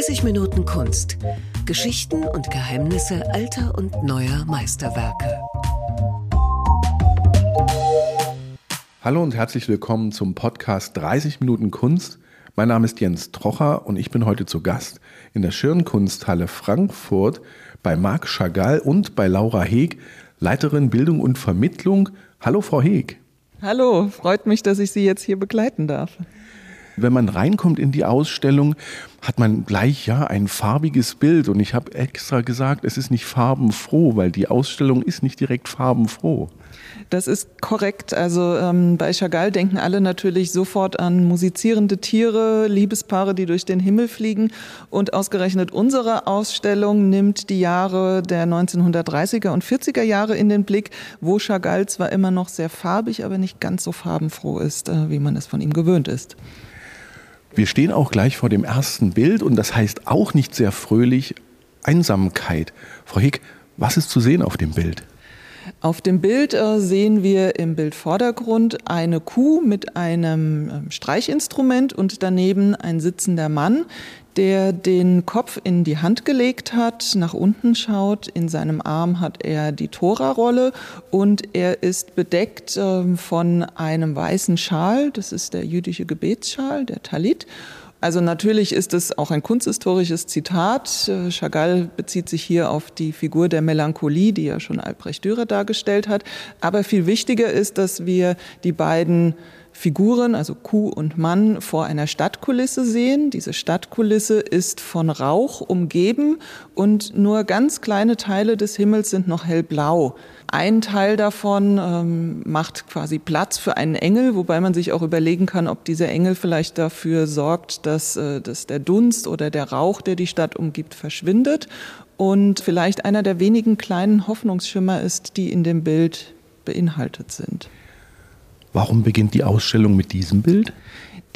30 Minuten Kunst. Geschichten und Geheimnisse alter und neuer Meisterwerke. Hallo und herzlich willkommen zum Podcast 30 Minuten Kunst. Mein Name ist Jens Trocher und ich bin heute zu Gast in der Schirnkunsthalle Frankfurt bei Marc Chagall und bei Laura Heeg, Leiterin Bildung und Vermittlung. Hallo, Frau Heeg. Hallo, freut mich, dass ich Sie jetzt hier begleiten darf. Wenn man reinkommt in die Ausstellung, hat man gleich ja ein farbiges Bild. Und ich habe extra gesagt, es ist nicht farbenfroh, weil die Ausstellung ist nicht direkt farbenfroh. Das ist korrekt. Also ähm, bei Chagall denken alle natürlich sofort an musizierende Tiere, Liebespaare, die durch den Himmel fliegen. Und ausgerechnet unsere Ausstellung nimmt die Jahre der 1930er und 40er Jahre in den Blick, wo Chagall zwar immer noch sehr farbig, aber nicht ganz so farbenfroh ist, äh, wie man es von ihm gewöhnt ist. Wir stehen auch gleich vor dem ersten Bild und das heißt auch nicht sehr fröhlich Einsamkeit. Frau Hick, was ist zu sehen auf dem Bild? Auf dem Bild äh, sehen wir im Bildvordergrund eine Kuh mit einem äh, Streichinstrument und daneben ein sitzender Mann, der den Kopf in die Hand gelegt hat, nach unten schaut. In seinem Arm hat er die Tora-Rolle und er ist bedeckt äh, von einem weißen Schal. Das ist der jüdische Gebetsschal, der Talit. Also natürlich ist es auch ein kunsthistorisches Zitat. Äh, Chagall bezieht sich hier auf die Figur der Melancholie, die ja schon Albrecht Dürer dargestellt hat. Aber viel wichtiger ist, dass wir die beiden Figuren, also Kuh und Mann, vor einer Stadtkulisse sehen. Diese Stadtkulisse ist von Rauch umgeben und nur ganz kleine Teile des Himmels sind noch hellblau. Ein Teil davon ähm, macht quasi Platz für einen Engel, wobei man sich auch überlegen kann, ob dieser Engel vielleicht dafür sorgt, dass, äh, dass der Dunst oder der Rauch, der die Stadt umgibt, verschwindet und vielleicht einer der wenigen kleinen Hoffnungsschimmer ist, die in dem Bild beinhaltet sind. Warum beginnt die Ausstellung mit diesem Bild?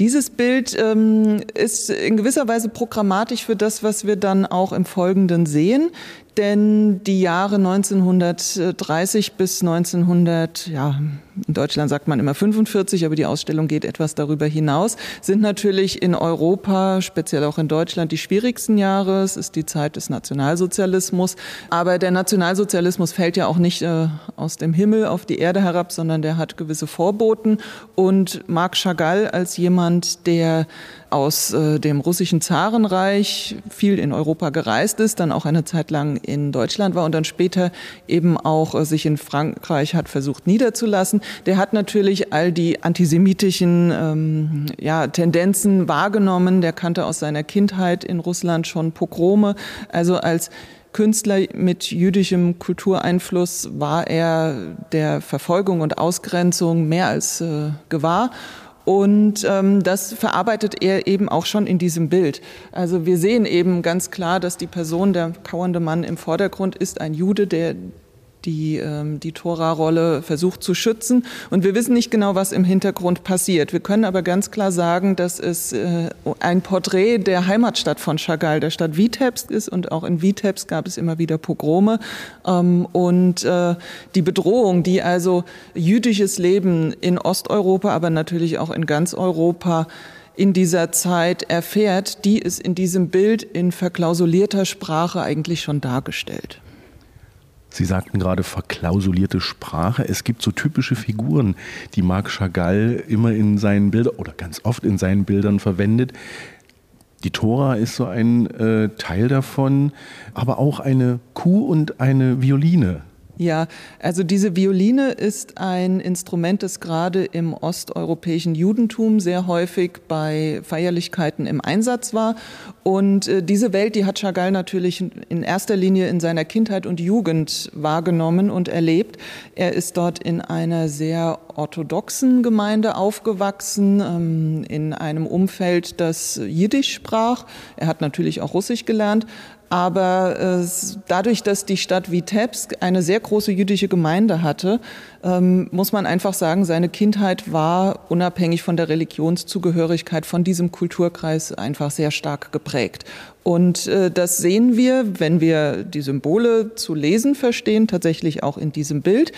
Dieses Bild ähm, ist in gewisser Weise programmatisch für das, was wir dann auch im Folgenden sehen denn die Jahre 1930 bis 1900, ja, in Deutschland sagt man immer 45, aber die Ausstellung geht etwas darüber hinaus, sind natürlich in Europa, speziell auch in Deutschland, die schwierigsten Jahre. Es ist die Zeit des Nationalsozialismus. Aber der Nationalsozialismus fällt ja auch nicht äh, aus dem Himmel auf die Erde herab, sondern der hat gewisse Vorboten. Und Marc Chagall als jemand, der aus äh, dem russischen Zarenreich viel in Europa gereist ist, dann auch eine Zeit lang in Deutschland war und dann später eben auch äh, sich in Frankreich hat versucht niederzulassen. Der hat natürlich all die antisemitischen ähm, ja, Tendenzen wahrgenommen. Der kannte aus seiner Kindheit in Russland schon Pogrome. Also als Künstler mit jüdischem Kultureinfluss war er der Verfolgung und Ausgrenzung mehr als äh, gewahr. Und ähm, das verarbeitet er eben auch schon in diesem Bild. Also wir sehen eben ganz klar, dass die Person, der kauernde Mann im Vordergrund ist ein Jude, der die, ähm, die Tora-Rolle versucht zu schützen. Und wir wissen nicht genau, was im Hintergrund passiert. Wir können aber ganz klar sagen, dass es äh, ein Porträt der Heimatstadt von Chagall, der Stadt Vitebsk ist. Und auch in Vitebsk gab es immer wieder Pogrome. Ähm, und äh, die Bedrohung, die also jüdisches Leben in Osteuropa, aber natürlich auch in ganz Europa in dieser Zeit erfährt, die ist in diesem Bild in verklausulierter Sprache eigentlich schon dargestellt. Sie sagten gerade verklausulierte Sprache. Es gibt so typische Figuren, die Marc Chagall immer in seinen Bildern oder ganz oft in seinen Bildern verwendet. Die Tora ist so ein äh, Teil davon, aber auch eine Kuh und eine Violine. Ja, also diese Violine ist ein Instrument, das gerade im osteuropäischen Judentum sehr häufig bei Feierlichkeiten im Einsatz war. Und äh, diese Welt, die hat Chagall natürlich in erster Linie in seiner Kindheit und Jugend wahrgenommen und erlebt. Er ist dort in einer sehr orthodoxen Gemeinde aufgewachsen, ähm, in einem Umfeld, das Jiddisch sprach. Er hat natürlich auch Russisch gelernt, aber äh, dadurch, dass die Stadt Vitebsk eine sehr große jüdische Gemeinde hatte, ähm, muss man einfach sagen, seine Kindheit war unabhängig von der Religionszugehörigkeit von diesem Kulturkreis einfach sehr stark geprägt. Und äh, das sehen wir, wenn wir die Symbole zu lesen verstehen, tatsächlich auch in diesem Bild.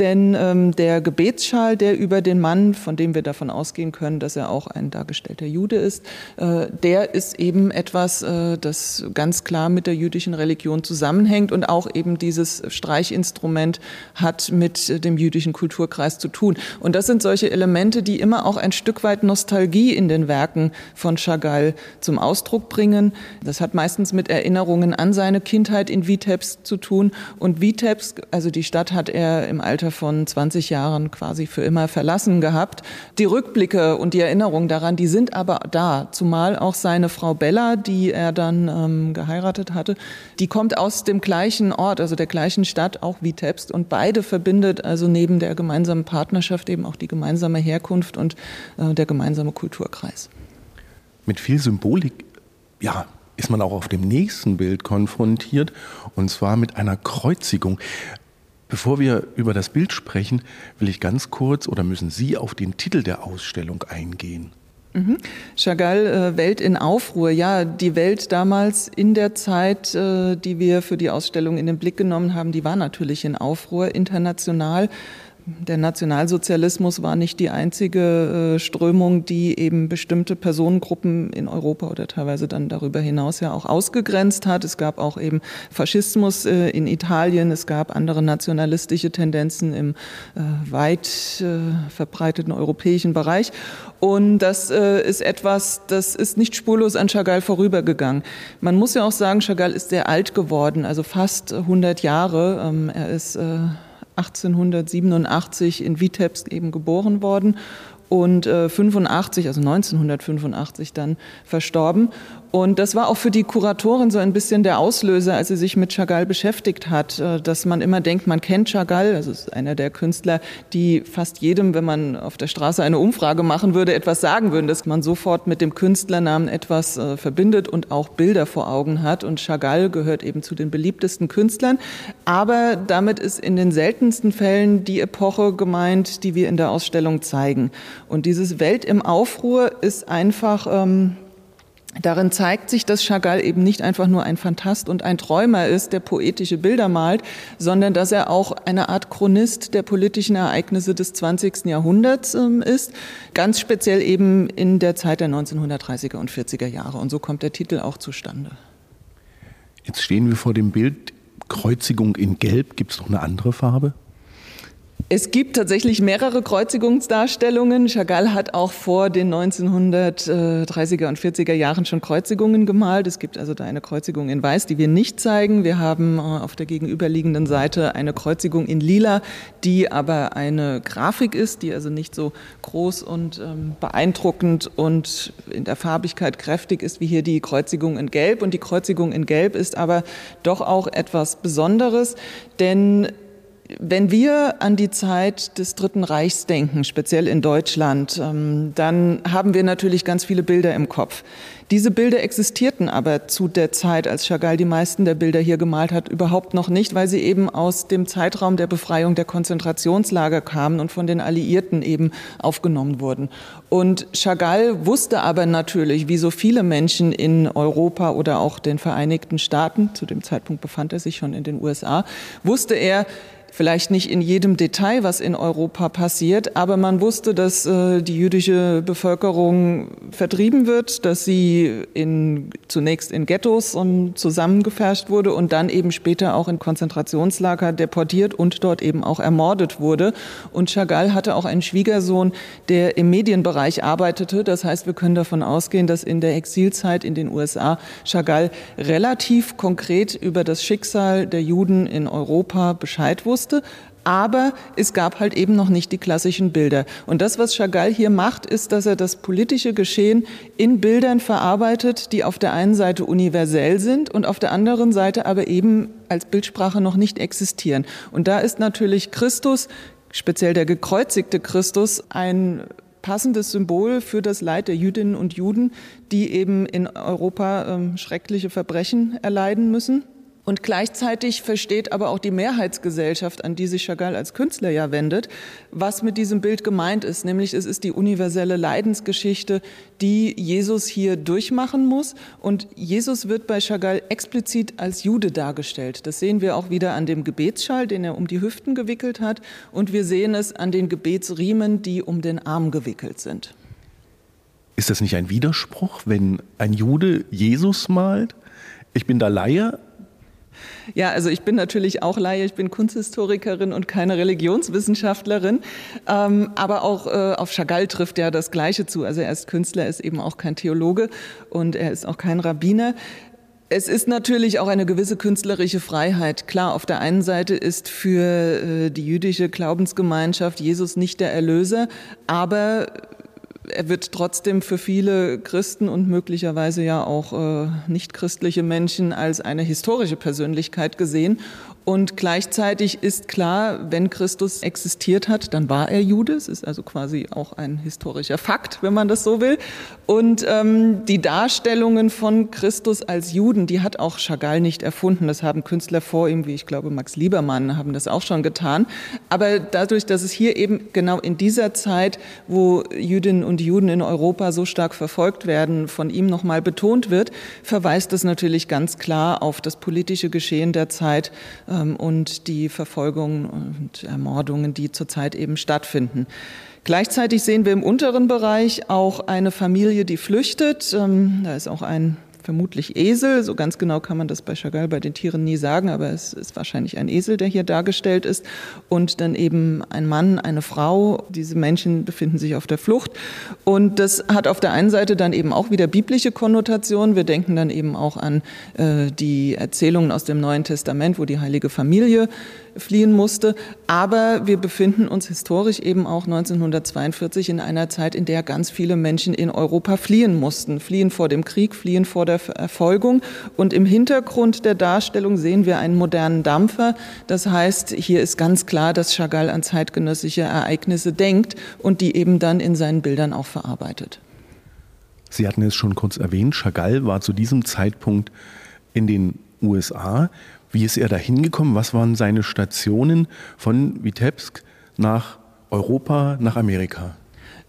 denn ähm, der Gebetsschal, der über den Mann, von dem wir davon ausgehen können, dass er auch ein dargestellter Jude ist, äh, der ist eben etwas, äh, das ganz klar mit der jüdischen Religion zusammenhängt und auch eben dieses Streichinstrument hat mit dem jüdischen Kulturkreis zu tun. Und das sind solche Elemente, die immer auch ein Stück weit Nostalgie in den Werken von Chagall zum Ausdruck bringen. Hat meistens mit Erinnerungen an seine Kindheit in Vitebsk zu tun. Und Vitebsk, also die Stadt hat er im Alter von 20 Jahren quasi für immer verlassen gehabt. Die Rückblicke und die Erinnerungen daran, die sind aber da. Zumal auch seine Frau Bella, die er dann ähm, geheiratet hatte, die kommt aus dem gleichen Ort, also der gleichen Stadt, auch Vitebsk. Und beide verbindet also neben der gemeinsamen Partnerschaft eben auch die gemeinsame Herkunft und äh, der gemeinsame Kulturkreis. Mit viel Symbolik, ja, ist man auch auf dem nächsten Bild konfrontiert, und zwar mit einer Kreuzigung. Bevor wir über das Bild sprechen, will ich ganz kurz oder müssen Sie auf den Titel der Ausstellung eingehen. Mhm. Chagall, äh, Welt in Aufruhr. Ja, die Welt damals in der Zeit, äh, die wir für die Ausstellung in den Blick genommen haben, die war natürlich in Aufruhr international der Nationalsozialismus war nicht die einzige äh, Strömung, die eben bestimmte Personengruppen in Europa oder teilweise dann darüber hinaus ja auch ausgegrenzt hat. Es gab auch eben Faschismus äh, in Italien, es gab andere nationalistische Tendenzen im äh, weit verbreiteten europäischen Bereich. Und das ist etwas, das ist nicht spurlos an Chagall vorübergegangen. Man muss ja auch sagen, Chagall ist sehr alt geworden, also fast 100 Jahre. Ähm, er ist 1887 in Vitebsk eben geboren worden und äh, 85, also 1985 dann verstorben. Und das war auch für die Kuratorin so ein bisschen der Auslöser, als sie sich mit Chagall beschäftigt hat, äh, dass man immer denkt, man kennt Chagall, also ist einer der Künstler, die fast jedem, wenn man auf der Straße eine Umfrage machen würde, etwas sagen würden, dass man sofort mit dem Künstlernamen etwas äh, verbindet und auch Bilder vor Augen hat. Und Chagall gehört eben zu den beliebtesten Künstlern. Aber damit ist in den seltensten Fällen die Epoche gemeint, die wir in der Ausstellung zeigen. Und dieses Welt im Aufruhr ist einfach ähm, Darin zeigt sich, dass Chagall eben nicht einfach nur ein Phantast und ein Träumer ist, der poetische Bilder malt, sondern dass er auch eine Art Chronist der politischen Ereignisse des 20. Jahrhunderts ähm, ist, ganz speziell eben in der Zeit der 1930er und 40er Jahre. Und so kommt der Titel auch zustande. Jetzt stehen wir vor dem Bild Kreuzigung in Gelb. Gibt es noch eine andere Farbe? Es gibt tatsächlich mehrere Kreuzigungsdarstellungen. Chagall hat auch vor den 1930er und 40er Jahren schon Kreuzigungen gemalt. Es gibt also da eine Kreuzigung in Weiß, die wir nicht zeigen. Wir haben äh, auf der gegenüberliegenden Seite eine Kreuzigung in Lila, die aber eine Grafik ist, die also nicht so groß und ähm, beeindruckend und in der Farbigkeit kräftig ist wie hier die Kreuzigung in Gelb. Und die Kreuzigung in Gelb ist aber doch auch etwas Besonderes, denn wenn wir an die Zeit des Dritten Reichs denken, speziell in Deutschland, ähm, dann haben wir natürlich ganz viele Bilder im Kopf. Diese Bilder existierten aber zu der Zeit, als Chagall die meisten der Bilder hier gemalt hat, überhaupt noch nicht, weil sie eben aus dem Zeitraum der Befreiung der Konzentrationslager kamen und von den Alliierten eben aufgenommen wurden. Und Chagall wusste aber natürlich, wie so viele Menschen in Europa oder auch den Vereinigten Staaten, zu dem Zeitpunkt befand er sich schon in den USA, wusste er, vielleicht nicht in jedem Detail, was in Europa passiert, aber man wusste, dass äh, die jüdische Bevölkerung vertrieben wird, dass sie in, zunächst in Ghettos und zusammengefärscht wurde und dann eben später auch in Konzentrationslager deportiert und dort eben auch ermordet wurde. Und Chagall hatte auch einen Schwiegersohn, der im Medienbereich arbeitete. Das heißt, wir können davon ausgehen, dass in der Exilzeit in den USA Chagall relativ konkret über das Schicksal der Juden in Europa Bescheid wusste wusste, aber es gab halt eben noch nicht die klassischen Bilder. Und das, was Chagall hier macht, ist, dass er das politische Geschehen in Bildern verarbeitet, die auf der einen Seite universell sind und auf der anderen Seite aber eben als Bildsprache noch nicht existieren. Und da ist natürlich Christus, speziell der gekreuzigte Christus, ein passendes Symbol für das Leid der Jüdinnen und Juden, die eben in Europa ähm, schreckliche Verbrechen erleiden müssen. Und gleichzeitig versteht aber auch die Mehrheitsgesellschaft, an die sich Chagall als Künstler ja wendet, was mit diesem Bild gemeint ist. Nämlich es ist die universelle Leidensgeschichte, die Jesus hier durchmachen muss. Und Jesus wird bei Chagall explizit als Jude dargestellt. Das sehen wir auch wieder an dem Gebetsschall, den er um die Hüften gewickelt hat. Und wir sehen es an den Gebetsriemen, die um den Arm gewickelt sind. Ist das nicht ein Widerspruch, wenn ein Jude Jesus malt? Ich bin da Laie, ja, also ich bin natürlich auch Laie, ich bin Kunsthistorikerin und keine Religionswissenschaftlerin, ähm, aber auch äh, auf Chagall trifft ja das Gleiche zu. Also er ist Künstler, er ist eben auch kein Theologe und er ist auch kein Rabbiner. Es ist natürlich auch eine gewisse künstlerische Freiheit. Klar, auf der einen Seite ist für äh, die jüdische Glaubensgemeinschaft Jesus nicht der Erlöser, aber er wird trotzdem für viele Christen und möglicherweise ja auch äh, nicht christliche Menschen als eine historische Persönlichkeit gesehen. Und gleichzeitig ist klar, wenn Christus existiert hat, dann war er Jude. Es ist also quasi auch ein historischer Fakt, wenn man das so will. Und ähm, die Darstellungen von Christus als Juden, die hat auch Chagall nicht erfunden. Das haben Künstler vor ihm, wie ich glaube Max Liebermann, haben das auch schon getan. Aber dadurch, dass es hier eben genau in dieser Zeit, wo Jüdinnen und Juden in Europa so stark verfolgt werden, von ihm nochmal betont wird, verweist es natürlich ganz klar auf das politische Geschehen der Zeit ähm, und die Verfolgungen und Ermordungen, die zurzeit eben stattfinden. Gleichzeitig sehen wir im unteren Bereich auch eine Familie, die flüchtet. Ähm, da ist auch ein vermutlich Esel. So ganz genau kann man das bei Chagall bei den Tieren nie sagen, aber es ist wahrscheinlich ein Esel, der hier dargestellt ist. Und dann eben ein Mann, eine Frau. Diese Menschen befinden sich auf der Flucht. Und das hat auf der einen Seite dann eben auch wieder biblische Konnotationen. Wir denken dann eben auch an äh, die Erzählungen aus dem Neuen Testament, wo die heilige Familie fliehen musste. Aber wir befinden uns historisch eben auch 1942 in einer Zeit, in der ganz viele Menschen in Europa fliehen mussten. Fliehen vor dem Krieg, fliehen vor der Verfolgung. Und im Hintergrund der Darstellung sehen wir einen modernen Dampfer. Das heißt, hier ist ganz klar, dass Chagall an zeitgenössische Ereignisse denkt und die eben dann in seinen Bildern auch verarbeitet. Sie hatten es schon kurz erwähnt, Chagall war zu diesem Zeitpunkt in den USA. Wie ist er da hingekommen? Was waren seine Stationen von Vitebsk nach Europa, nach Amerika?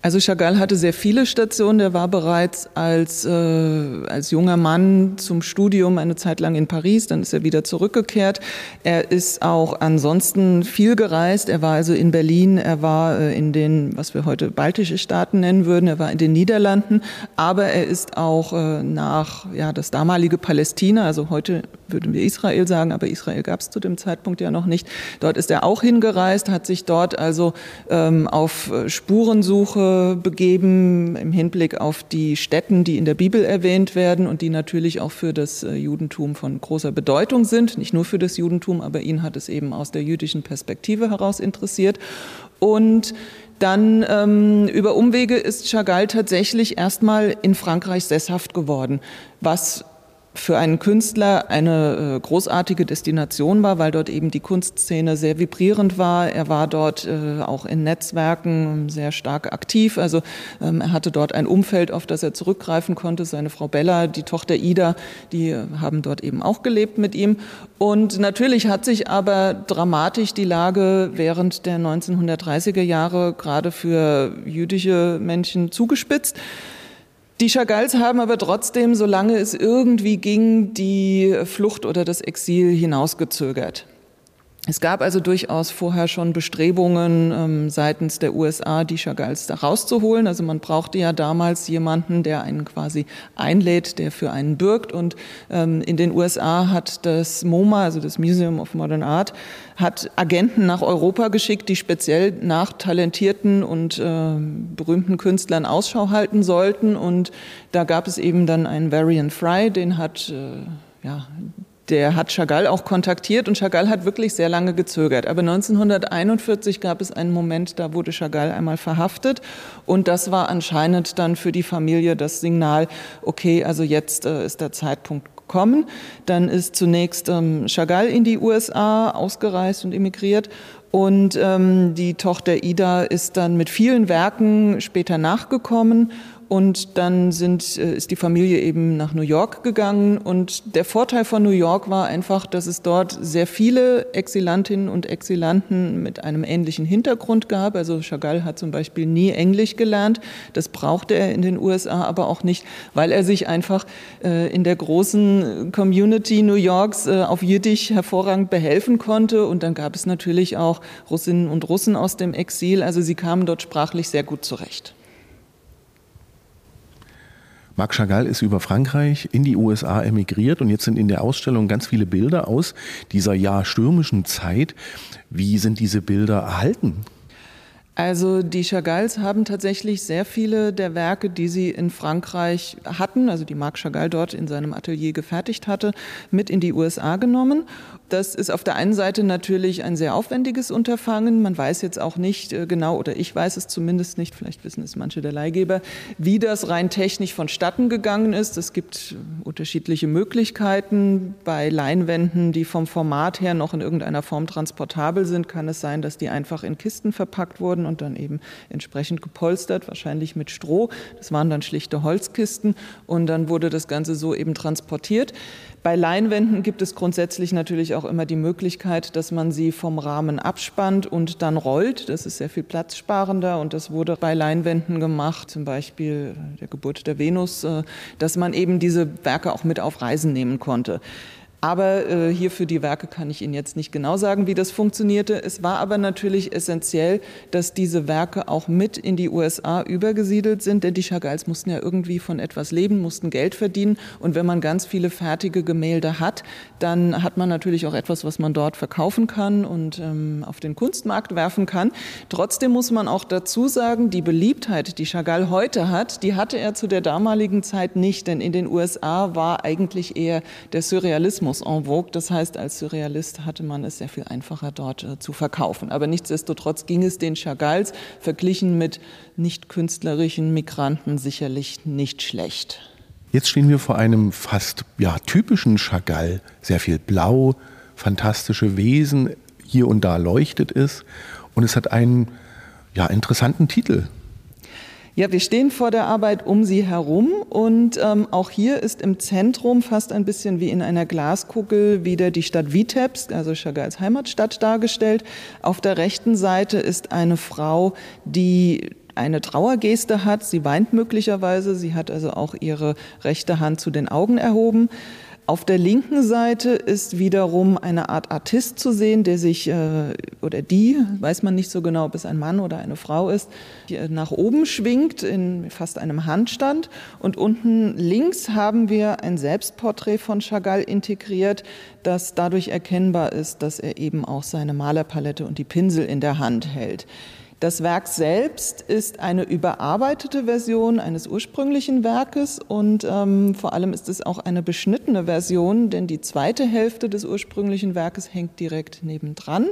Also Chagall hatte sehr viele Stationen. Er war bereits als, äh, als junger Mann zum Studium eine Zeit lang in Paris, dann ist er wieder zurückgekehrt. Er ist auch ansonsten viel gereist. Er war also in Berlin, er war äh, in den, was wir heute baltische Staaten nennen würden, er war in den Niederlanden, aber er ist auch äh, nach ja, das damalige Palästina, also heute würden wir Israel sagen, aber Israel gab es zu dem Zeitpunkt ja noch nicht. Dort ist er auch hingereist, hat sich dort also ähm, auf Spurensuche begeben im Hinblick auf die Stätten, die in der Bibel erwähnt werden und die natürlich auch für das äh, Judentum von großer Bedeutung sind. Nicht nur für das Judentum, aber ihn hat es eben aus der jüdischen Perspektive heraus interessiert. Und dann ähm, über Umwege ist Chagall tatsächlich erstmal in Frankreich sesshaft geworden, was für einen Künstler eine äh, großartige Destination war, weil dort eben die Kunstszene sehr vibrierend war. Er war dort äh, auch in Netzwerken sehr stark aktiv. Also ähm, er hatte dort ein Umfeld, auf das er zurückgreifen konnte. Seine Frau Bella, die Tochter Ida, die äh, haben dort eben auch gelebt mit ihm. Und natürlich hat sich aber dramatisch die Lage während der 1930er Jahre gerade für jüdische Menschen zugespitzt. Die Chagalls haben aber trotzdem, solange es irgendwie ging, die Flucht oder das Exil hinausgezögert. Es gab also durchaus vorher schon Bestrebungen ähm, seitens der USA, die Chagalls da rauszuholen. Also man brauchte ja damals jemanden, der einen quasi einlädt, der für einen bürgt. Und ähm, in den USA hat das MoMA, also das Museum of Modern Art, hat Agenten nach Europa geschickt, die speziell nach talentierten und äh, berühmten Künstlern Ausschau halten sollten. Und da gab es eben dann einen Varian Fry, den hat äh, ja, der hat Chagall auch kontaktiert und Chagall hat wirklich sehr lange gezögert. Aber 1941 gab es einen Moment, da wurde Chagall einmal verhaftet und das war anscheinend dann für die Familie das Signal, okay, also jetzt äh, ist der Zeitpunkt gekommen. Dann ist zunächst ähm, Chagall in die USA ausgereist und emigriert und ähm, die Tochter Ida ist dann mit vielen Werken später nachgekommen Und dann sind, äh, ist die Familie eben nach New York gegangen. Und der Vorteil von New York war einfach, dass es dort sehr viele Exilantinnen und Exilanten mit einem ähnlichen Hintergrund gab. Also Chagall hat zum Beispiel nie Englisch gelernt. Das brauchte er in den USA aber auch nicht, weil er sich einfach äh, in der großen Community New Yorks äh, auf Jiddisch hervorragend behelfen konnte. Und dann gab es natürlich auch Russinnen und Russen aus dem Exil. Also sie kamen dort sprachlich sehr gut zurecht. Marc Chagall ist über Frankreich in die USA emigriert und jetzt sind in der Ausstellung ganz viele Bilder aus dieser ja stürmischen Zeit. Wie sind diese Bilder erhalten? Also die Chagalls haben tatsächlich sehr viele der Werke, die sie in Frankreich hatten, also die Marc Chagall dort in seinem Atelier gefertigt hatte, mit in die USA genommen das ist auf der einen Seite natürlich ein sehr aufwendiges Unterfangen. Man weiß jetzt auch nicht äh, genau, oder ich weiß es zumindest nicht, vielleicht wissen es manche der Leihgeber, wie das rein technisch vonstatten gegangen ist. Es gibt äh, unterschiedliche Möglichkeiten. Bei Leinwänden, die vom Format her noch in irgendeiner Form transportabel sind, kann es sein, dass die einfach in Kisten verpackt wurden und dann eben entsprechend gepolstert, wahrscheinlich mit Stroh. Das waren dann schlichte Holzkisten und dann wurde das Ganze so eben transportiert. Bei Leinwänden gibt es grundsätzlich natürlich auch immer die Möglichkeit, dass man sie vom Rahmen abspannt und dann rollt. Das ist sehr viel platzsparender und das wurde bei Leinwänden gemacht, zum Beispiel der Geburt der Venus, äh, dass man eben diese Werke auch mit auf Reisen nehmen konnte. Aber äh, hier für die Werke kann ich Ihnen jetzt nicht genau sagen, wie das funktionierte. Es war aber natürlich essentiell, dass diese Werke auch mit in die USA übergesiedelt sind, denn die Chagalls mussten ja irgendwie von etwas leben, mussten Geld verdienen. Und wenn man ganz viele fertige Gemälde hat, dann hat man natürlich auch etwas, was man dort verkaufen kann und ähm, auf den Kunstmarkt werfen kann. Trotzdem muss man auch dazu sagen, die Beliebtheit, die Chagall heute hat, die hatte er zu der damaligen Zeit nicht, denn in den USA war eigentlich eher der Surrealismus Surrealismus en vogue. Das heißt, als Surrealist hatte man es sehr viel einfacher dort äh, zu verkaufen. Aber nichtsdestotrotz ging es den Chagalls verglichen mit nicht künstlerischen Migranten sicherlich nicht schlecht. Jetzt stehen wir vor einem fast ja, typischen Chagall. Sehr viel Blau, fantastische Wesen, hier und da leuchtet es. Und es hat einen ja, interessanten Titel. Ja, wir stehen vor der Arbeit um sie herum und ähm, auch hier ist im Zentrum fast ein bisschen wie in einer Glaskugel wieder die Stadt Vitebsk, also Chagalls Heimatstadt dargestellt. Auf der rechten Seite ist eine Frau, die eine Trauergeste hat. Sie weint möglicherweise. Sie hat also auch ihre rechte Hand zu den Augen erhoben. Auf der linken Seite ist wiederum eine Art Artist zu sehen, der sich, äh, oder die, weiß man nicht so genau, ob es ein Mann oder eine Frau ist, nach oben schwingt in fast einem Handstand. Und unten links haben wir ein Selbstporträt von Chagall integriert, das dadurch erkennbar ist, dass er eben auch seine Malerpalette und die Pinsel in der Hand hält. Das Werk selbst ist eine überarbeitete Version eines ursprünglichen Werkes und ähm, vor allem ist es auch eine beschnittene Version, denn die zweite Hälfte des ursprünglichen Werkes hängt direkt nebendran.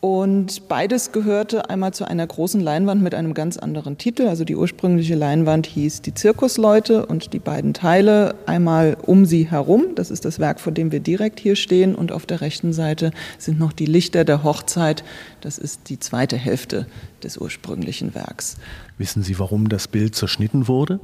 Und beides gehörte einmal zu einer großen Leinwand mit einem ganz anderen Titel. Also die ursprüngliche Leinwand hieß Die Zirkusleute und die beiden Teile einmal um sie herum. Das ist das Werk, vor dem wir direkt hier stehen. Und auf der rechten Seite sind noch die Lichter der Hochzeit. Das ist die zweite Hälfte des ursprünglichen Werks. Wissen Sie, warum das Bild zerschnitten wurde?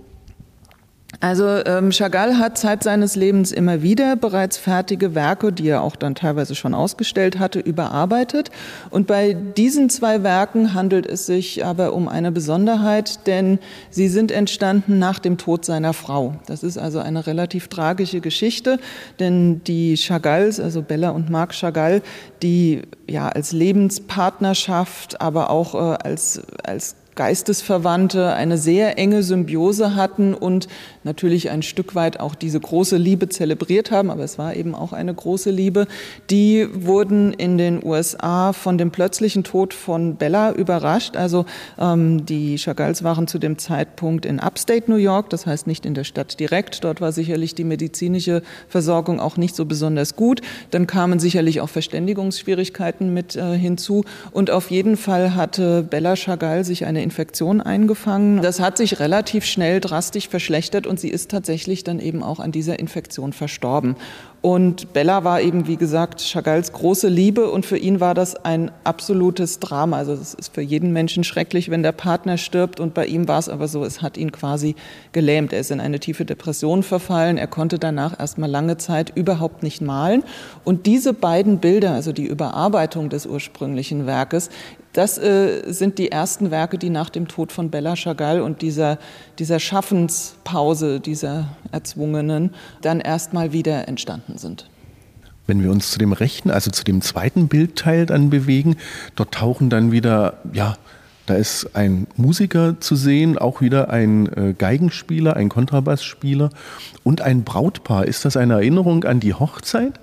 Also ähm, Chagall hat Zeit seines Lebens immer wieder bereits fertige Werke, die er auch dann teilweise schon ausgestellt hatte, überarbeitet. Und bei diesen zwei Werken handelt es sich aber um eine Besonderheit, denn sie sind entstanden nach dem Tod seiner Frau. Das ist also eine relativ tragische Geschichte, denn die Chagalls, also Bella und Marc Chagall, die ja als Lebenspartnerschaft, aber auch äh, als, als Geistesverwandte eine sehr enge Symbiose hatten und natürlich ein Stück weit auch diese große Liebe zelebriert haben, aber es war eben auch eine große Liebe. Die wurden in den USA von dem plötzlichen Tod von Bella überrascht. Also ähm, die Chagalls waren zu dem Zeitpunkt in Upstate New York, das heißt nicht in der Stadt direkt. Dort war sicherlich die medizinische Versorgung auch nicht so besonders gut. Dann kamen sicherlich auch Verständigungsschwierigkeiten mit äh, hinzu. Und auf jeden Fall hatte Bella Chagall sich eine Infektion eingefangen. Das hat sich relativ schnell drastisch verschlechtert und sie ist tatsächlich dann eben auch an dieser Infektion verstorben. Und Bella war eben, wie gesagt, Chagalls große Liebe und für ihn war das ein absolutes Drama. Also es ist für jeden Menschen schrecklich, wenn der Partner stirbt und bei ihm war es aber so, es hat ihn quasi gelähmt. Er ist in eine tiefe Depression verfallen. Er konnte danach erstmal lange Zeit überhaupt nicht malen. Und diese beiden Bilder, also die Überarbeitung des ursprünglichen Werkes, das äh, sind die ersten Werke, die nach dem Tod von Bella Chagall und dieser, dieser Schaffenspause, dieser erzwungenen, dann erstmal wieder entstanden sind. Wenn wir uns zu dem rechten, also zu dem zweiten Bildteil dann bewegen, dort tauchen dann wieder, ja, da ist ein Musiker zu sehen, auch wieder ein äh, Geigenspieler, ein Kontrabassspieler und ein Brautpaar. Ist das eine Erinnerung an die Hochzeit?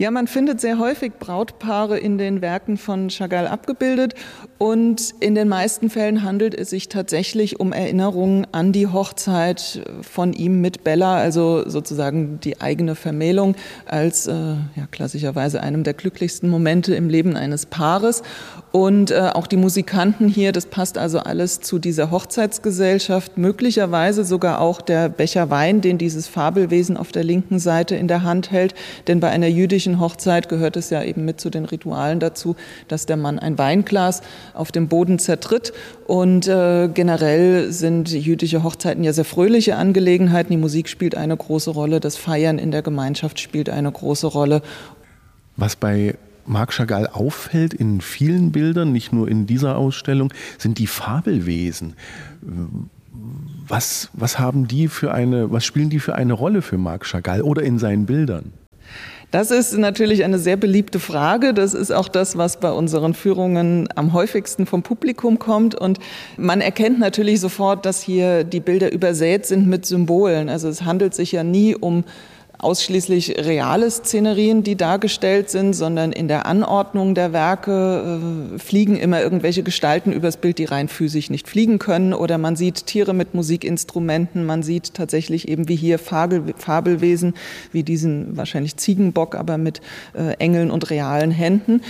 Ja, man findet sehr häufig Brautpaare in den Werken von Chagall abgebildet und in den meisten Fällen handelt es sich tatsächlich um Erinnerungen an die Hochzeit von ihm mit Bella, also sozusagen die eigene Vermählung als äh, ja, klassischerweise einem der glücklichsten Momente im Leben eines Paares. Und äh, auch die Musikanten hier, das passt also alles zu dieser Hochzeitsgesellschaft, möglicherweise sogar auch der Becher Wein, den dieses Fabelwesen auf der linken Seite in der Hand hält. Denn bei einer jüdischen Hochzeit gehört es ja eben mit zu den Ritualen dazu, dass der Mann ein Weinglas auf dem Boden zertritt. Und äh, generell sind jüdische Hochzeiten ja sehr fröhliche Angelegenheiten. Die Musik spielt eine große Rolle, das Feiern in der Gemeinschaft spielt eine große Rolle. Was bei Marc Chagall auffällt in vielen Bildern, nicht nur in dieser Ausstellung, sind die Fabelwesen. Was, was haben die für eine, was spielen die für eine Rolle für Marc Chagall oder in seinen Bildern? Das ist natürlich eine sehr beliebte Frage. Das ist auch das, was bei unseren Führungen am häufigsten vom Publikum kommt. Und man erkennt natürlich sofort, dass hier die Bilder übersät sind mit Symbolen. Also es handelt sich ja nie um ausschließlich reale Szenerien, die dargestellt sind, sondern in der Anordnung der Werke äh, fliegen immer irgendwelche Gestalten übers Bild, die rein physisch nicht fliegen können. Oder man sieht Tiere mit Musikinstrumenten, man sieht tatsächlich eben wie hier Fabel, Fabelwesen, wie diesen wahrscheinlich Ziegenbock, aber mit äh, Engeln und realen Händen.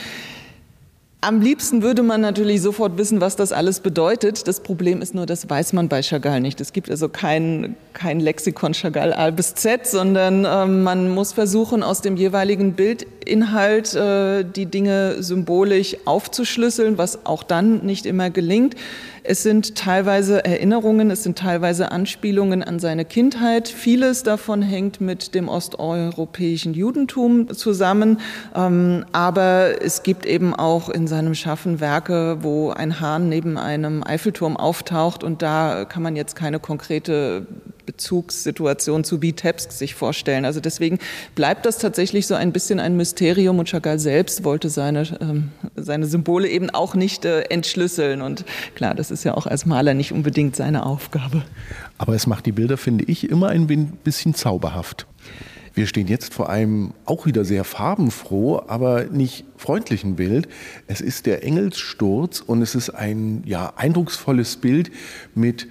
Am liebsten würde man natürlich sofort wissen, was das alles bedeutet. Das Problem ist nur, das weiß man bei Chagall nicht. Es gibt also kein, kein Lexikon Chagall A bis Z, sondern äh, man muss versuchen, aus dem jeweiligen Bildinhalt äh, die Dinge symbolisch aufzuschlüsseln, was auch dann nicht immer gelingt. Es sind teilweise Erinnerungen, es sind teilweise Anspielungen an seine Kindheit. Vieles davon hängt mit dem osteuropäischen Judentum zusammen. Ähm, aber es gibt eben auch in seinem Schaffen Werke, wo ein Hahn neben einem Eiffelturm auftaucht und da kann man jetzt keine konkrete Bezugssituation zu Vitebsk sich vorstellen. Also deswegen bleibt das tatsächlich so ein bisschen ein Mysterium und Chagall selbst wollte seine, ähm, seine Symbole eben auch nicht äh, entschlüsseln. Und klar, das ist ja auch als Maler nicht unbedingt seine Aufgabe. Aber es macht die Bilder, finde ich, immer ein bisschen zauberhaft. Wir stehen jetzt vor einem auch wieder sehr farbenfroh, aber nicht freundlichen Bild. Es ist der Engelssturz und es ist ein ja, eindrucksvolles Bild mit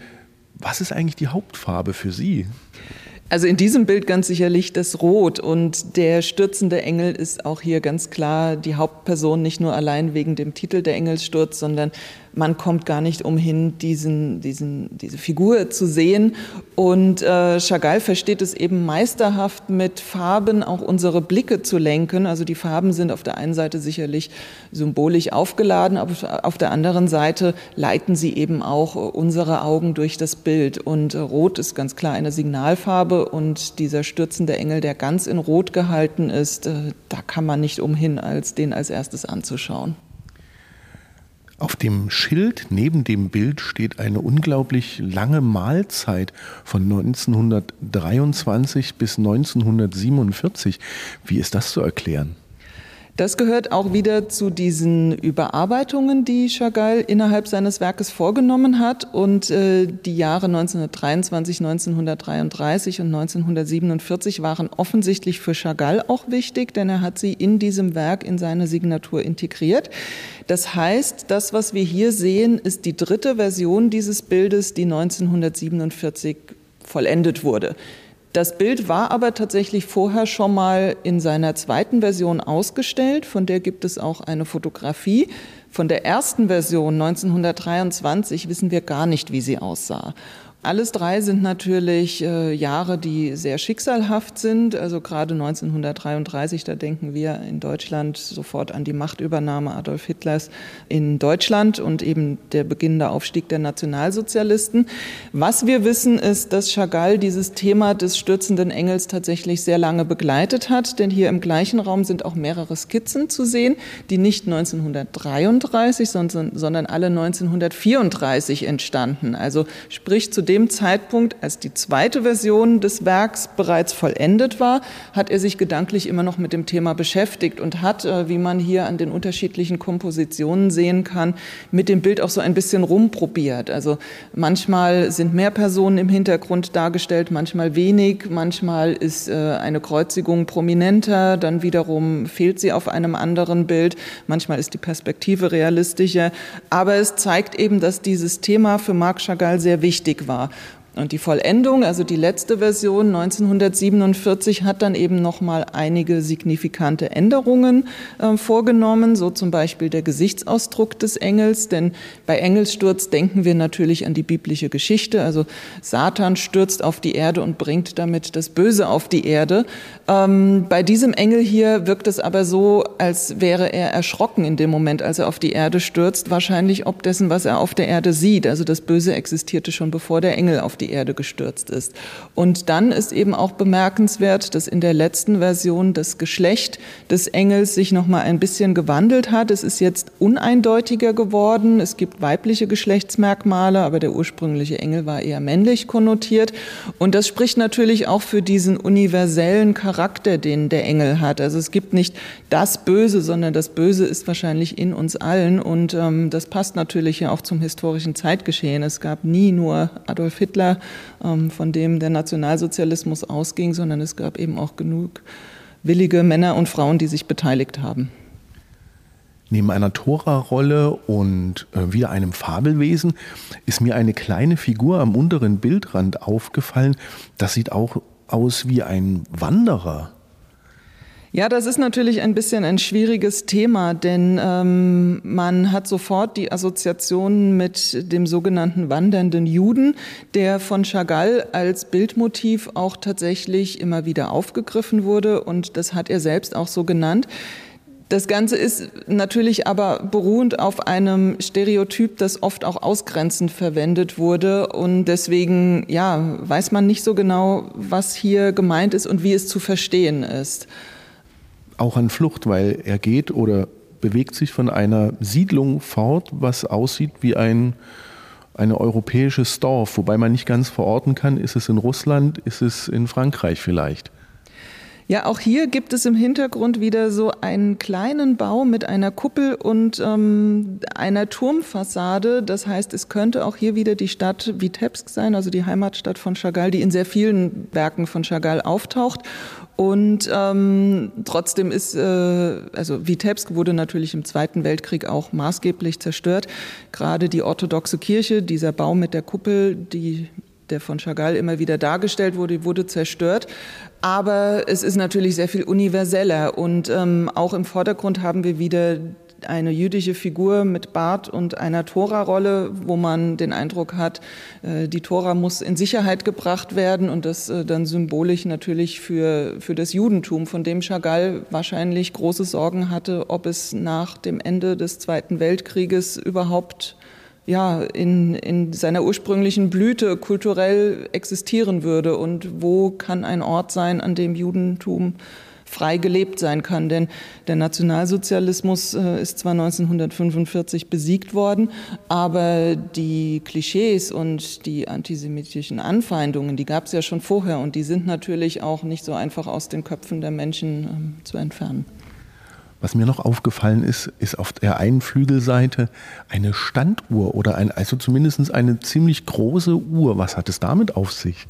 was ist eigentlich die Hauptfarbe für Sie? Also in diesem Bild ganz sicherlich das Rot und der stürzende Engel ist auch hier ganz klar die Hauptperson, nicht nur allein wegen dem Titel der Engelssturz, sondern man kommt gar nicht umhin, diesen, diesen, diese Figur zu sehen. Und äh, Chagall versteht es eben meisterhaft, mit Farben auch unsere Blicke zu lenken. Also die Farben sind auf der einen Seite sicherlich symbolisch aufgeladen, aber auf der anderen Seite leiten sie eben auch unsere Augen durch das Bild. Und äh, Rot ist ganz klar eine Signalfarbe und dieser stürzende Engel, der ganz in Rot gehalten ist, äh, da kann man nicht umhin, als den als erstes anzuschauen. Auf dem Schild neben dem Bild steht eine unglaublich lange Mahlzeit von 1923 bis 1947. Wie ist das zu erklären? Das gehört auch wieder zu diesen Überarbeitungen, die Chagall innerhalb seines Werkes vorgenommen hat. Und äh, die Jahre 1923, 1933 und 1947 waren offensichtlich für Chagall auch wichtig, denn er hat sie in diesem Werk in seine Signatur integriert. Das heißt, das, was wir hier sehen, ist die dritte Version dieses Bildes, die 1947 vollendet wurde. Das Bild war aber tatsächlich vorher schon mal in seiner zweiten Version ausgestellt. Von der gibt es auch eine Fotografie. Von der ersten Version 1923 wissen wir gar nicht, wie sie aussah. Alles drei sind natürlich äh, Jahre, die sehr schicksalhaft sind. Also gerade 1933, da denken wir in Deutschland sofort an die Machtübernahme Adolf Hitlers in Deutschland und eben der beginnende Aufstieg der Nationalsozialisten. Was wir wissen, ist, dass Chagall dieses Thema des stürzenden Engels tatsächlich sehr lange begleitet hat, denn hier im gleichen Raum sind auch mehrere Skizzen zu sehen, die nicht 1933, sondern, sondern alle 1934 entstanden. Also sprich zu dem Zeitpunkt, als die zweite Version des Werks bereits vollendet war, hat er sich gedanklich immer noch mit dem Thema beschäftigt und hat, äh, wie man hier an den unterschiedlichen Kompositionen sehen kann, mit dem Bild auch so ein bisschen rumprobiert. Also manchmal sind mehr Personen im Hintergrund dargestellt, manchmal wenig, manchmal ist äh, eine Kreuzigung prominenter, dann wiederum fehlt sie auf einem anderen Bild, manchmal ist die Perspektive realistischer, aber es zeigt eben, dass dieses Thema für Marc Chagall sehr wichtig war. are Und die Vollendung, also die letzte Version 1947, hat dann eben noch mal einige signifikante Änderungen äh, vorgenommen, so zum Beispiel der Gesichtsausdruck des Engels. Denn bei Engelssturz denken wir natürlich an die biblische Geschichte. Also Satan stürzt auf die Erde und bringt damit das Böse auf die Erde. Ähm, bei diesem Engel hier wirkt es aber so, als wäre er erschrocken in dem Moment, als er auf die Erde stürzt. Wahrscheinlich ob dessen, was er auf der Erde sieht. Also das Böse existierte schon bevor der Engel auf die die Erde gestürzt ist. Und dann ist eben auch bemerkenswert, dass in der letzten Version das Geschlecht des Engels sich noch mal ein bisschen gewandelt hat. Es ist jetzt uneindeutiger geworden. Es gibt weibliche Geschlechtsmerkmale, aber der ursprüngliche Engel war eher männlich konnotiert. Und das spricht natürlich auch für diesen universellen Charakter, den der Engel hat. Also es gibt nicht das Böse, sondern das Böse ist wahrscheinlich in uns allen. Und ähm, das passt natürlich ja auch zum historischen Zeitgeschehen. Es gab nie nur Adolf Hitler, ähm, von dem der Nationalsozialismus ausging, sondern es gab eben auch genug willige Männer und Frauen, die sich beteiligt haben. Neben einer Tora-Rolle und äh, wieder einem Fabelwesen ist mir eine kleine Figur am unteren Bildrand aufgefallen. Das sieht auch aus wie ein Wanderer. Ja, das ist natürlich ein bisschen ein schwieriges Thema, denn ähm, man hat sofort die Assoziation mit dem sogenannten wandernden Juden, der von Chagall als Bildmotiv auch tatsächlich immer wieder aufgegriffen wurde und das hat er selbst auch so genannt. Das Ganze ist natürlich aber beruhend auf einem Stereotyp, das oft auch ausgrenzend verwendet wurde. Und deswegen, ja, weiß man nicht so genau, was hier gemeint ist und wie es zu verstehen ist auch an Flucht, weil er geht oder bewegt sich von einer Siedlung fort, was aussieht wie ein ein europäisches Dorf, wobei man nicht ganz verorten kann, ist es in Russland, ist es in Frankreich vielleicht. Ja, auch hier gibt es im Hintergrund wieder so einen kleinen Bau mit einer Kuppel und ähm, einer Turmfassade. Das heißt, es könnte auch hier wieder die Stadt Vitebsk sein, also die Heimatstadt von Chagall, die in sehr vielen Werken von Chagall auftaucht. Und ähm, trotzdem ist, äh, also Vitebsk wurde natürlich im Zweiten Weltkrieg auch maßgeblich zerstört. Gerade die orthodoxe Kirche, dieser Bau mit der Kuppel, die der von Chagall immer wieder dargestellt wurde, wurde zerstört. Aber es ist natürlich sehr viel universeller und ähm, auch im Vordergrund haben wir wieder eine jüdische Figur mit Bart und einer Tora-Rolle, wo man den Eindruck hat, äh, die Tora muss in Sicherheit gebracht werden und das äh, dann symbolisch natürlich für, für das Judentum, von dem Chagall wahrscheinlich große Sorgen hatte, ob es nach dem Ende des Zweiten Weltkrieges überhaupt ja, in, in seiner ursprünglichen Blüte kulturell existieren würde und wo kann ein Ort sein, an dem Judentum frei gelebt sein kann. Denn der Nationalsozialismus äh, ist zwar 1945 besiegt worden, aber die Klischees und die antisemitischen Anfeindungen, die gab es ja schon vorher und die sind natürlich auch nicht so einfach aus den Köpfen der Menschen ähm, zu entfernen. Was mir noch aufgefallen ist, ist auf der einen Flügelseite eine Standuhr oder ein, also zumindest eine ziemlich große Uhr. Was hat es damit auf sich?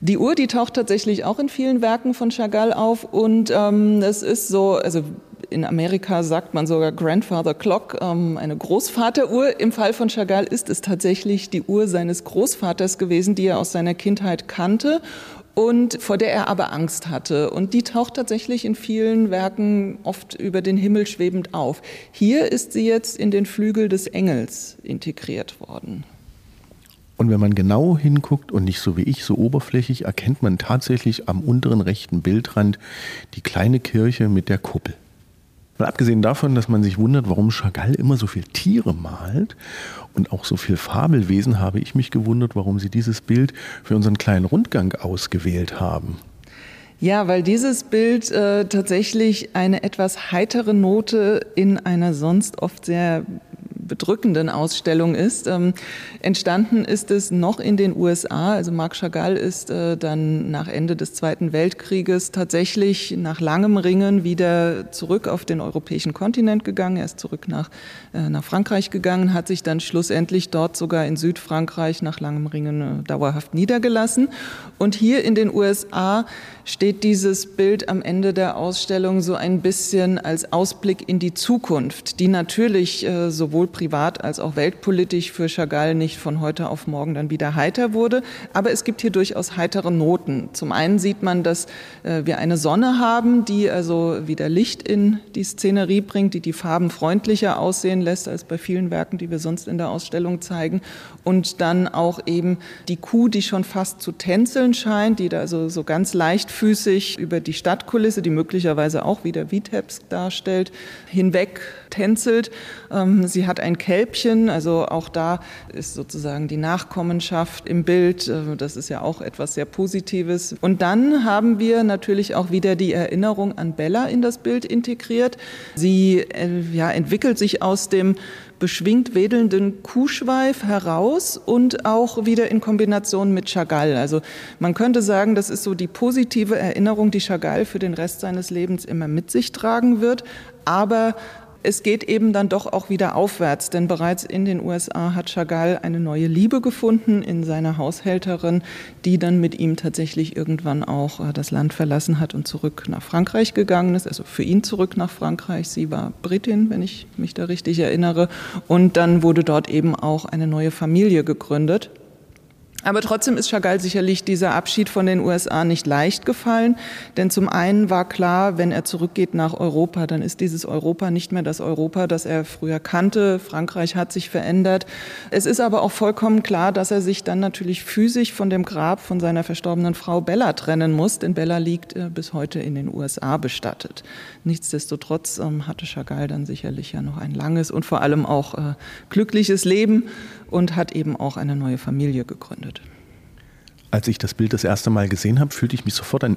Die Uhr, die taucht tatsächlich auch in vielen Werken von Chagall auf und ähm, es ist so, also in Amerika sagt man sogar Grandfather Clock, ähm, eine Großvateruhr. Im Fall von Chagall ist es tatsächlich die Uhr seines Großvaters gewesen, die er aus seiner Kindheit kannte und vor der er aber Angst hatte. Und die taucht tatsächlich in vielen Werken oft über den Himmel schwebend auf. Hier ist sie jetzt in den Flügel des Engels integriert worden. Und wenn man genau hinguckt und nicht so wie ich, so oberflächlich, erkennt man tatsächlich am unteren rechten Bildrand die kleine Kirche mit der Kuppel. Mal abgesehen davon, dass man sich wundert, warum Chagall immer so viel Tiere malt und auch so viel Fabelwesen, habe ich mich gewundert, warum sie dieses Bild für unseren kleinen Rundgang ausgewählt haben. Ja, weil dieses Bild äh, tatsächlich eine etwas heitere Note in einer sonst oft sehr bedrückenden Ausstellung ist. Ähm, entstanden ist es noch in den USA. Also Marc Chagall ist äh, dann nach Ende des Zweiten Weltkrieges tatsächlich nach langem Ringen wieder zurück auf den europäischen Kontinent gegangen. Er ist zurück nach, äh, nach Frankreich gegangen, hat sich dann schlussendlich dort sogar in Südfrankreich nach langem Ringen äh, dauerhaft niedergelassen. Und hier in den USA steht dieses Bild am Ende der Ausstellung so ein bisschen als Ausblick in die Zukunft, die natürlich äh, sowohl privat als auch weltpolitisch für Chagall nicht von heute auf morgen dann wieder heiter wurde. Aber es gibt hier durchaus heitere Noten. Zum einen sieht man, dass äh, wir eine Sonne haben, die also wieder Licht in die Szenerie bringt, die die Farben freundlicher aussehen lässt als bei vielen Werken, die wir sonst in der Ausstellung zeigen. Und dann auch eben die Kuh, die schon fast zu tänzeln scheint, die da also so ganz leichtfüßig über die Stadtkulisse, die möglicherweise auch wieder Vitebsk darstellt, hinweg tänzelt. Ähm, sie hat ein Kälbchen, also auch da ist sozusagen die Nachkommenschaft im Bild. Äh, das ist ja auch etwas sehr Positives. Und dann haben wir natürlich auch wieder die Erinnerung an Bella in das Bild integriert. Sie äh, ja, entwickelt sich aus dem beschwingt wedelnden Kuhschweif heraus und auch wieder in Kombination mit Chagall. Also man könnte sagen, das ist so die positive Erinnerung, die Chagall für den Rest seines Lebens immer mit sich tragen wird. Aber es geht eben dann doch auch wieder aufwärts, denn bereits in den USA hat Chagall eine neue Liebe gefunden in seiner Haushälterin, die dann mit ihm tatsächlich irgendwann auch äh, das Land verlassen hat und zurück nach Frankreich gegangen ist, also für ihn zurück nach Frankreich. Sie war Britin, wenn ich mich da richtig erinnere. Und dann wurde dort eben auch eine neue Familie gegründet. Aber trotzdem ist Chagall sicherlich dieser Abschied von den USA nicht leicht gefallen, denn zum einen war klar, wenn er zurückgeht nach Europa, dann ist dieses Europa nicht mehr das Europa, das er früher kannte. Frankreich hat sich verändert. Es ist aber auch vollkommen klar, dass er sich dann natürlich physisch von dem Grab von seiner verstorbenen Frau Bella trennen muss, denn Bella liegt äh, bis heute in den USA bestattet. Nichtsdestotrotz ähm, hatte Chagall dann sicherlich ja noch ein langes und vor allem auch äh, glückliches Leben und hat eben auch eine neue Familie gegründet. Als ich das Bild das erste Mal gesehen habe, fühlte ich mich sofort an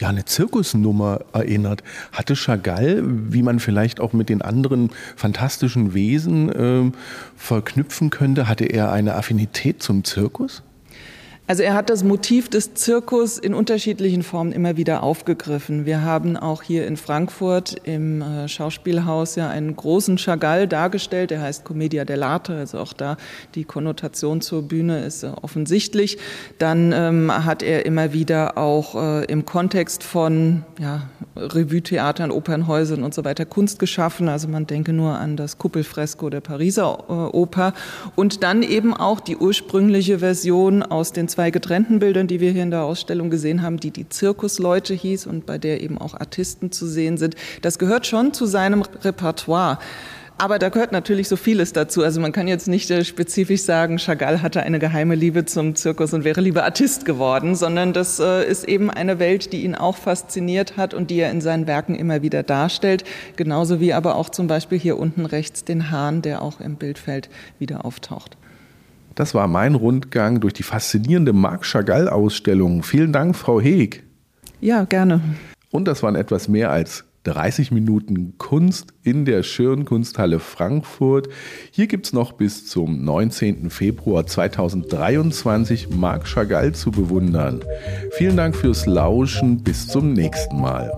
ja, eine Zirkusnummer erinnert. Hatte Chagall, wie man vielleicht auch mit den anderen fantastischen Wesen äh, verknüpfen könnte, hatte er eine Affinität zum Zirkus? Also er hat das Motiv des Zirkus in unterschiedlichen Formen immer wieder aufgegriffen. Wir haben auch hier in Frankfurt im äh, Schauspielhaus ja einen großen Chagall dargestellt, der heißt Commedia dell'arte, also auch da die Konnotation zur Bühne ist äh, offensichtlich. Dann ähm, hat er immer wieder auch äh, im Kontext von ja, Revue-Theatern, Opernhäusern und so weiter Kunst geschaffen. Also man denke nur an das Kuppelfresko der Pariser äh, Oper und dann eben auch die ursprüngliche Version aus den zwei getrennten Bildern, die wir hier in der Ausstellung gesehen haben, die die Zirkusleute hieß und bei der eben auch Artisten zu sehen sind. Das gehört schon zu seinem Repertoire. Aber da gehört natürlich so vieles dazu. Also man kann jetzt nicht äh, spezifisch sagen, Chagall hatte eine geheime Liebe zum Zirkus und wäre lieber Artist geworden, sondern das äh, ist eben eine Welt, die ihn auch fasziniert hat und die er in seinen Werken immer wieder darstellt. Genauso wie aber auch zum Beispiel hier unten rechts den Hahn, der auch im Bildfeld wieder auftaucht. Das war mein Rundgang durch die faszinierende Marc Chagall-Ausstellung. Vielen Dank, Frau Heeg. Ja, gerne. Und das waren etwas mehr als 30 Minuten Kunst in der Schirnkunsthalle Frankfurt. Hier gibt es noch bis zum 19. Februar 2023 Marc Chagall zu bewundern. Vielen Dank fürs Lauschen. Bis zum nächsten Mal.